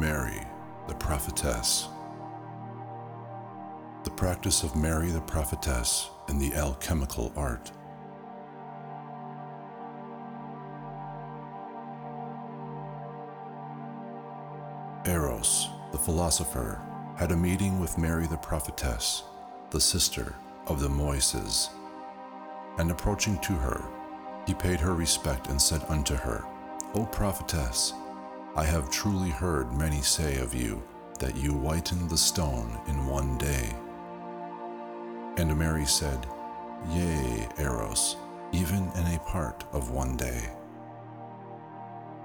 Mary, the prophetess. The practice of Mary the prophetess in the alchemical art. Eros, the philosopher, had a meeting with Mary the prophetess, the sister of the Moises. And approaching to her, he paid her respect and said unto her, O prophetess, I have truly heard many say of you that you whiten the stone in one day. And Mary said, Yea, Eros, even in a part of one day.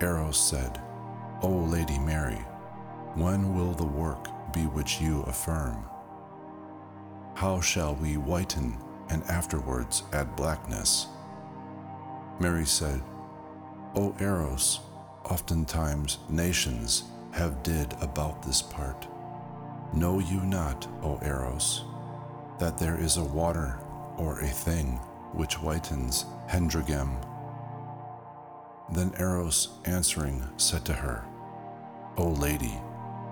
Eros said, O Lady Mary, when will the work be which you affirm? How shall we whiten and afterwards add blackness? Mary said, O Eros, oftentimes nations have did about this part. Know you not, O Eros, that there is a water or a thing which whitens Hendragem? Then Eros answering said to her, O lady,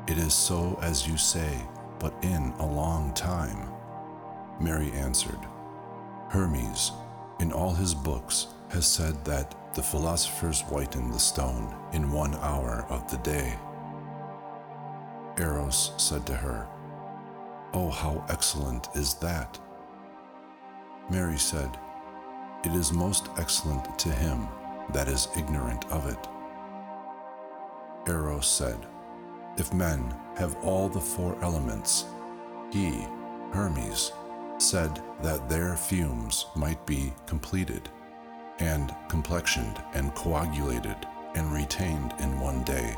it is so as you say, but in a long time. Mary answered, Hermes, in all his books, has said that the philosophers whiten the stone in one hour of the day. Eros said to her, Oh, how excellent is that! Mary said, It is most excellent to him that is ignorant of it. Eros said, if men have all the four elements, he, Hermes, said that their fumes might be completed, and complexioned and coagulated and retained in one day,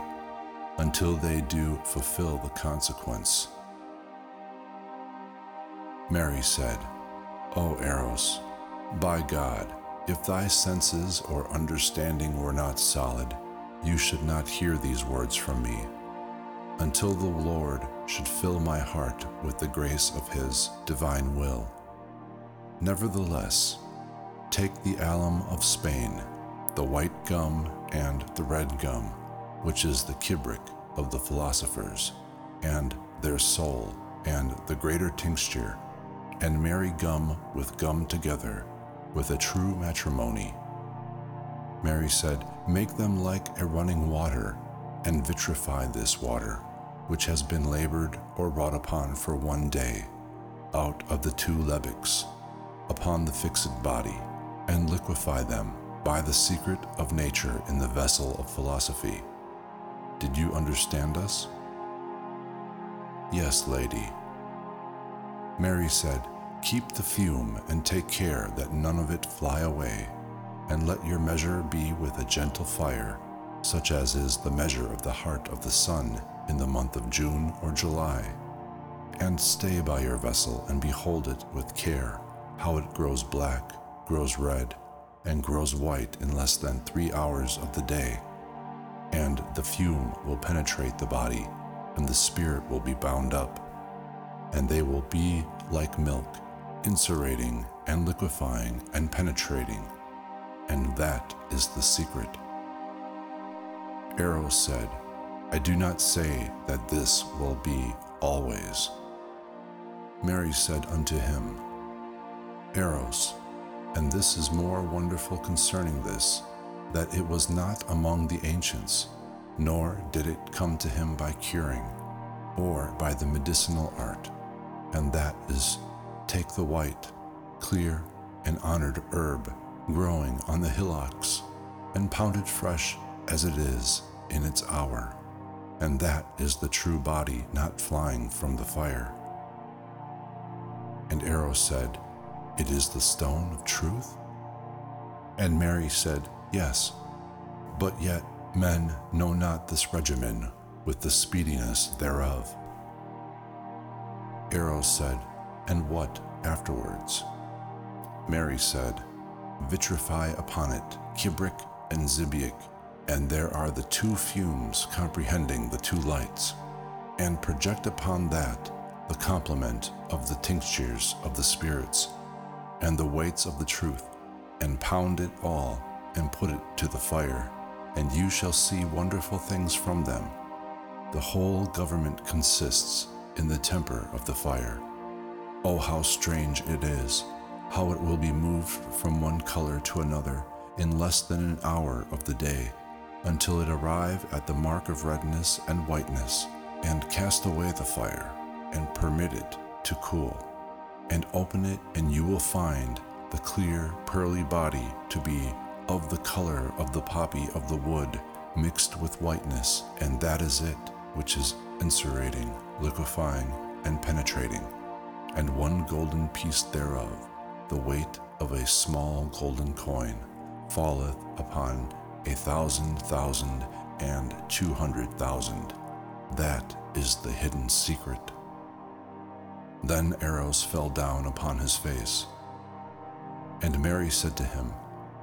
until they do fulfill the consequence. Mary said, O Eros, by God, if thy senses or understanding were not solid, you should not hear these words from me until the Lord should fill my heart with the grace of His divine will. Nevertheless, take the alum of Spain, the white gum and the red gum, which is the kibric of the philosophers, and their soul, and the greater tincture, and marry gum with gum together, with a true matrimony. Mary said, Make them like a running water and vitrify this water, which has been labored or wrought upon for one day, out of the two lebics, upon the fixed body, and liquefy them by the secret of nature in the vessel of philosophy. Did you understand us? Yes, lady. Mary said, Keep the fume and take care that none of it fly away, and let your measure be with a gentle fire such as is the measure of the heart of the sun in the month of June or July. And stay by your vessel and behold it with care, how it grows black, grows red, and grows white in less than three hours of the day. And the fume will penetrate the body, and the spirit will be bound up, and they will be like milk, incerating and liquefying and penetrating. And that is the secret. Eros said, I do not say that this will be always. Mary said unto him, Eros, and this is more wonderful concerning this, that it was not among the ancients, nor did it come to him by curing, or by the medicinal art, and that is take the white, clear, and honored herb growing on the hillocks, and pound it fresh as it is in its hour, and that is the true body not flying from the fire. And Eros said, It is the stone of truth? And Mary said, Yes, but yet men know not this regimen with the speediness thereof. Eros said, And what afterwards? Mary said, Vitrify upon it kibric and zibic and there are the two fumes comprehending the two lights, and project upon that the complement of the tinctures of the spirits, and the weights of the truth, and pound it all, and put it to the fire, and you shall see wonderful things from them. The whole government consists in the temper of the fire. Oh, how strange it is, how it will be moved from one color to another in less than an hour of the day, until it arrive at the mark of redness and whiteness, and cast away the fire, and permit it to cool, and open it, and you will find the clear, pearly body to be of the color of the poppy of the wood mixed with whiteness, and that is it which is incerating, liquefying, and penetrating, and one golden piece thereof, the weight of a small golden coin, falleth upon a thousand thousand and two hundred thousand. That is the hidden secret. Then Eros fell down upon his face. And Mary said to him,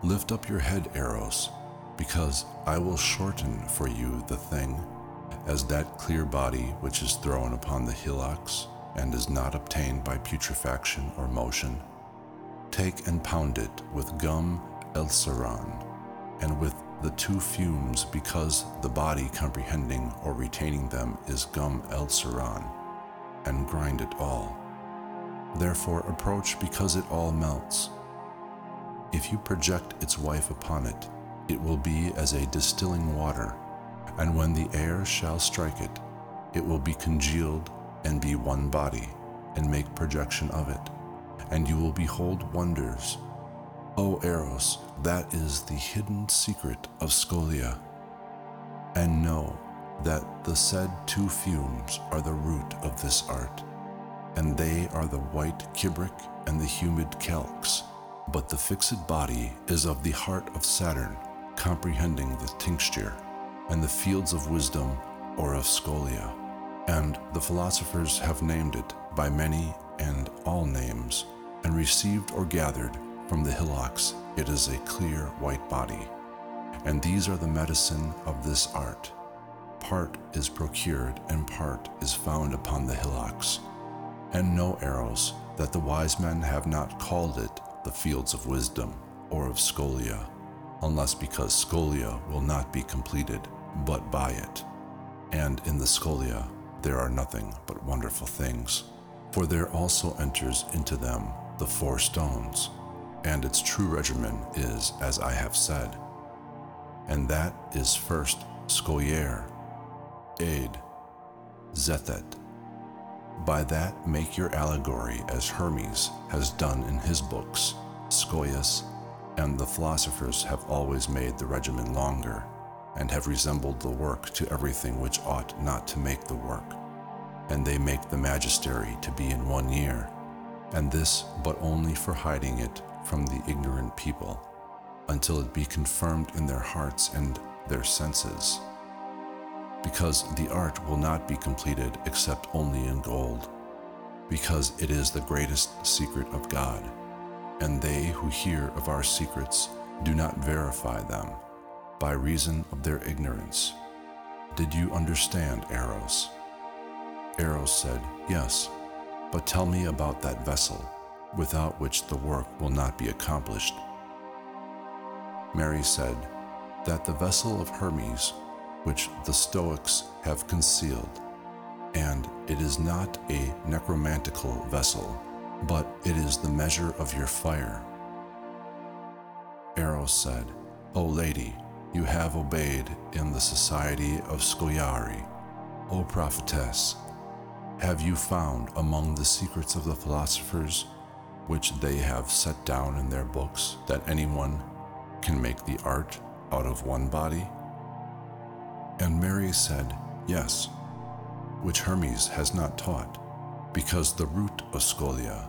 Lift up your head, Eros, because I will shorten for you the thing, as that clear body which is thrown upon the hillocks and is not obtained by putrefaction or motion. Take and pound it with gum elsaron, and with the two fumes, because the body comprehending or retaining them is gum elsaron, and grind it all. Therefore approach because it all melts. If you project its wife upon it, it will be as a distilling water, and when the air shall strike it, it will be congealed and be one body, and make projection of it, and you will behold wonders. O Eros, that is the hidden secret of Scholia. And know that the said two fumes are the root of this art, and they are the white kibric and the humid calx but the fixed body is of the heart of Saturn, comprehending the tincture, and the fields of wisdom or of scolia, And the philosophers have named it by many and all names, and received or gathered from the hillocks it is a clear white body. And these are the medicine of this art. Part is procured, and part is found upon the hillocks. And know Eros, that the wise men have not called it the fields of wisdom or of scholia, unless because scholia will not be completed but by it. And in the scholia there are nothing but wonderful things, for there also enters into them the four stones, and its true regimen is as I have said. And that is first scholiere, aid, zethet. By that make your allegory as Hermes has done in his books, Scoias, and the philosophers have always made the regimen longer, and have resembled the work to everything which ought not to make the work. And they make the magistery to be in one year, and this but only for hiding it from the ignorant people, until it be confirmed in their hearts and their senses. Because the art will not be completed except only in gold because it is the greatest secret of God, and they who hear of our secrets do not verify them by reason of their ignorance. Did you understand, Eros? Eros said, Yes, but tell me about that vessel, without which the work will not be accomplished. Mary said, That the vessel of Hermes, which the Stoics have concealed, and it is not a necromantical vessel, but it is the measure of your fire. Eros said, O lady, you have obeyed in the society of Scoliari. O prophetess, have you found among the secrets of the philosophers, which they have set down in their books, that anyone can make the art out of one body? And Mary said, Yes which Hermes has not taught, because the root of scholia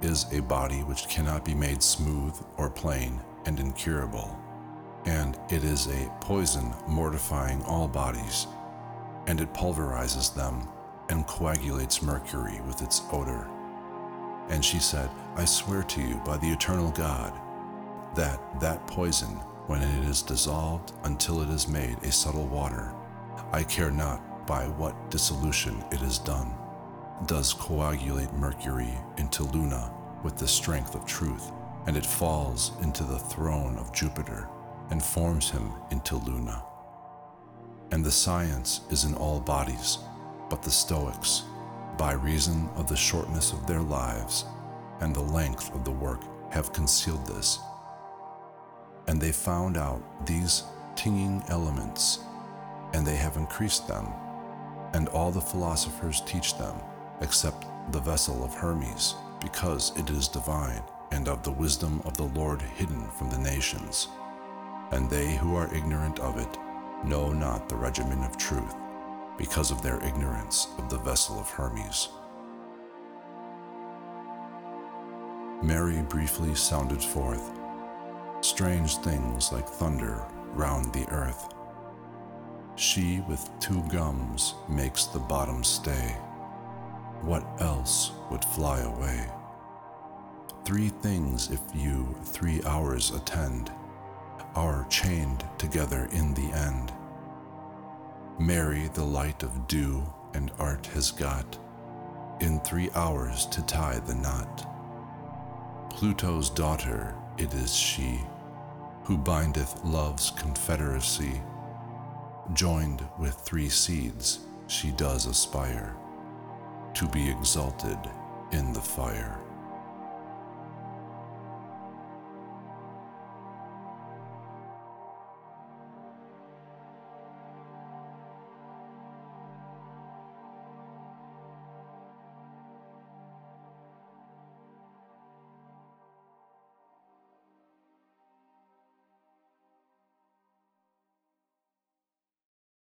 is a body which cannot be made smooth or plain and incurable, and it is a poison mortifying all bodies, and it pulverizes them and coagulates mercury with its odor. And she said, I swear to you by the eternal God that that poison, when it is dissolved until it is made a subtle water, I care not by what dissolution it is done, does coagulate mercury into Luna with the strength of truth, and it falls into the throne of Jupiter and forms him into Luna. and the science is in all bodies, but the Stoics, by reason of the shortness of their lives and the length of the work, have concealed this. And they found out these tinging elements, and they have increased them, and all the philosophers teach them, except the vessel of Hermes, because it is divine, and of the wisdom of the Lord hidden from the nations. And they who are ignorant of it know not the regimen of truth, because of their ignorance of the vessel of Hermes. Mary briefly sounded forth strange things like thunder round the earth. She with two gums makes the bottom stay. What else would fly away? Three things if you three hours attend are chained together in the end. Mary, the light of dew and art has got in three hours to tie the knot. Pluto's daughter, it is she, who bindeth love's confederacy. Joined with three seeds, she does aspire to be exalted in the fire.